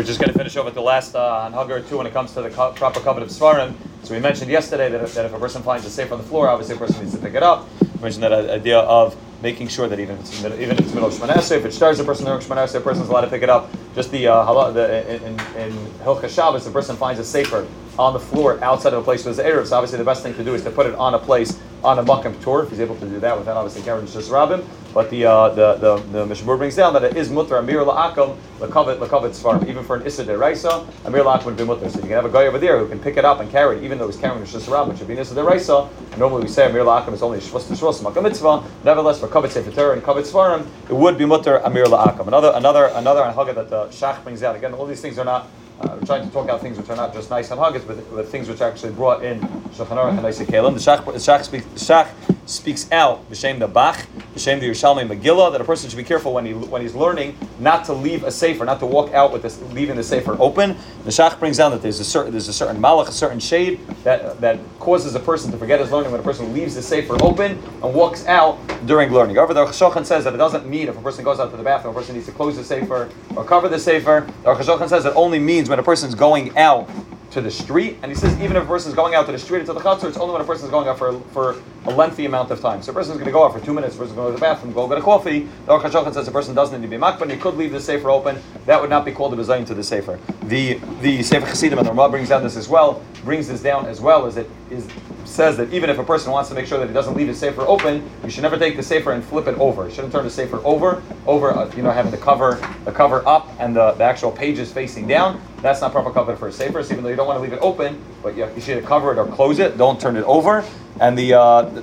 We're just going to finish over with the last uh, on or too when it comes to the co- proper covenant of Seforim. So we mentioned yesterday that if, that if a person finds a safe on the floor, obviously a person needs to pick it up. We mentioned that idea of making sure that even if it's, even if it's middle of Shemana if it starts a person during Shemana a person is allowed to pick it up. Just the, uh, the in, in, Hilchah Shabbos, the person finds a sefer on the floor outside of a place where there's Eruv. So obviously the best thing to do is to put it on a place on a Makam tour, if he's able to do that without obviously carrying just Rabbim. But the uh, the the, the Mishnah Berurah brings down that it is mutter amir la'akam lakavet lakavet seforim. Even for an issa deraisa, amir la'akam would be mutter. So you can have a guy over there who can pick it up and carry it, even though he's carrying the shus which would be an issa deraisa. Normally we say amir la'akam is only shvus to shvus mitzvah. Nevertheless, for kavet sefer and kavet seforim, it would be mutter amir la'akam. Another another another anhaga that the Shach brings out. Again, all these things are not uh, trying to talk out things which are not just nice and huggers, but, but things which are actually brought in Shulchan and Isaac Kalim. The Shach, the Shach, Shach speaks out b'shem the Bach, b'shem the Yerushalmi Megillah that a person should be careful when he when he's learning not to leave a sefer, not to walk out with this, leaving the sefer open. The Shach brings down that there's a certain there's a certain malach, a certain shade that that causes a person to forget his learning when a person leaves the sefer open and walks out during learning. However, the Shulchan says that it doesn't mean if a person goes out to the bathroom, a person needs to close the sefer or cover the sefer. The Shulchan says it only means when a person's going out to the street, and he says even if a person is going out to the street or to the chutzner, it's only when a person is going out for, for a lengthy amount of time. So a person is going to go out for two minutes, a person is going to the bathroom, go get a coffee. The Aruch says a person doesn't need to be makban, he could leave the sefer open. That would not be called a bezayin to the sefer. The the Sefer Chassidim and the Ramah brings down this as well, brings this down as well as it is says that even if a person wants to make sure that he doesn't leave his sefer open, you should never take the sefer and flip it over. You shouldn't turn the sefer over, over uh, you know having the cover the cover up and the, the actual pages facing down. That's not proper cover for a sefer. So even though you don't want to leave it open, but you, you should cover it or close it. Don't turn it over. And the, uh, the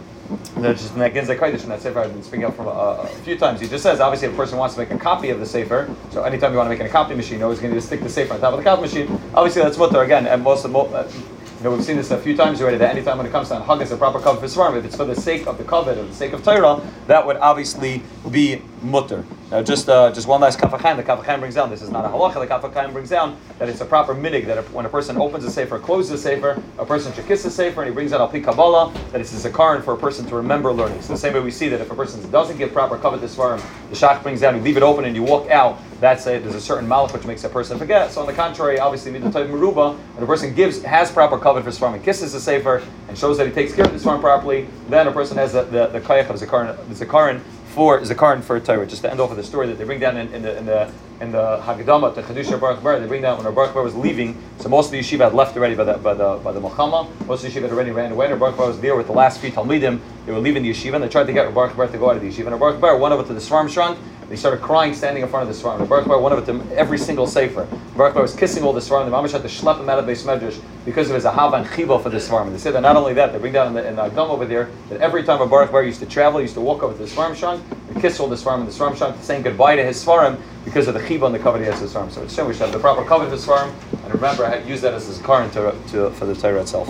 just that Ginzei Kodesh in that Sefer I've been speaking up from a, a, few times. He just says, obviously, a person wants to make a copy of the Sefer, so anytime you want to make a copy machine, you're always going to stick the Sefer on top of the copy machine. Obviously, that's mutter again, and most of uh, you know, we've seen this a few times already. That anytime when it comes to hugging a proper cover for seforim, if it's for the sake of the covet or the sake of Torah, that would obviously be mutter. Now, just uh, just one last Kaf HaChaim. The Kaf HaChaim brings down. This is not a halacha. The Kaf HaChaim brings down that it's a proper minhag that if, when a person opens a sefer, closes a sefer, a person should kiss the sefer, and he brings out al pi kabbalah that it's a zakaron for a person to remember learning. So the same way we see that if a person doesn't give proper covet to seforim, the shach brings down, you leave it open, and you walk out. That's a, there's a certain malach which makes a person forget. So on the contrary, obviously, type meruba, when a person gives has proper covet for seforim and kisses the sefer and shows that he takes care of the seforim properly, then a person has the the, the of zakaron, the zakaron for Zakarin for Torah. Just to end off with the story that they bring down in, in the in the in the Haggadah to Chedusha Baruch Ber, they bring down when Baruch Ber was leaving. So most of the yeshiva had left already by the by the by the Muhammad. Most of the yeshiva had already ran away. And Baruch Ber was there with the last few Talmidim. They were leaving the yeshiva and they tried to get Baruch Ber to go out of the yeshiva. And Baruch Ber went over to the Seforim Shrunk they started crying standing in front of the Seforim. Baruch Ber, one of them, every single Sefer. Baruch Ber was kissing all the Seforim. The Mamash had to schlep him out of the Medrash because of his Ahava and Chiba for the Seforim. And they said that not only that, they bring down in the, in the over there, that every time a Baruch Ber used to travel, he used to walk over to the Seforim Shank all the Seforim. And the Seforim Shank saying goodbye to his Seforim because of the Chiba and the cover he has the Seforim. So it's showing we should have the proper cover to Seforim. And remember, I had use that as a current to, to, for the Torah itself.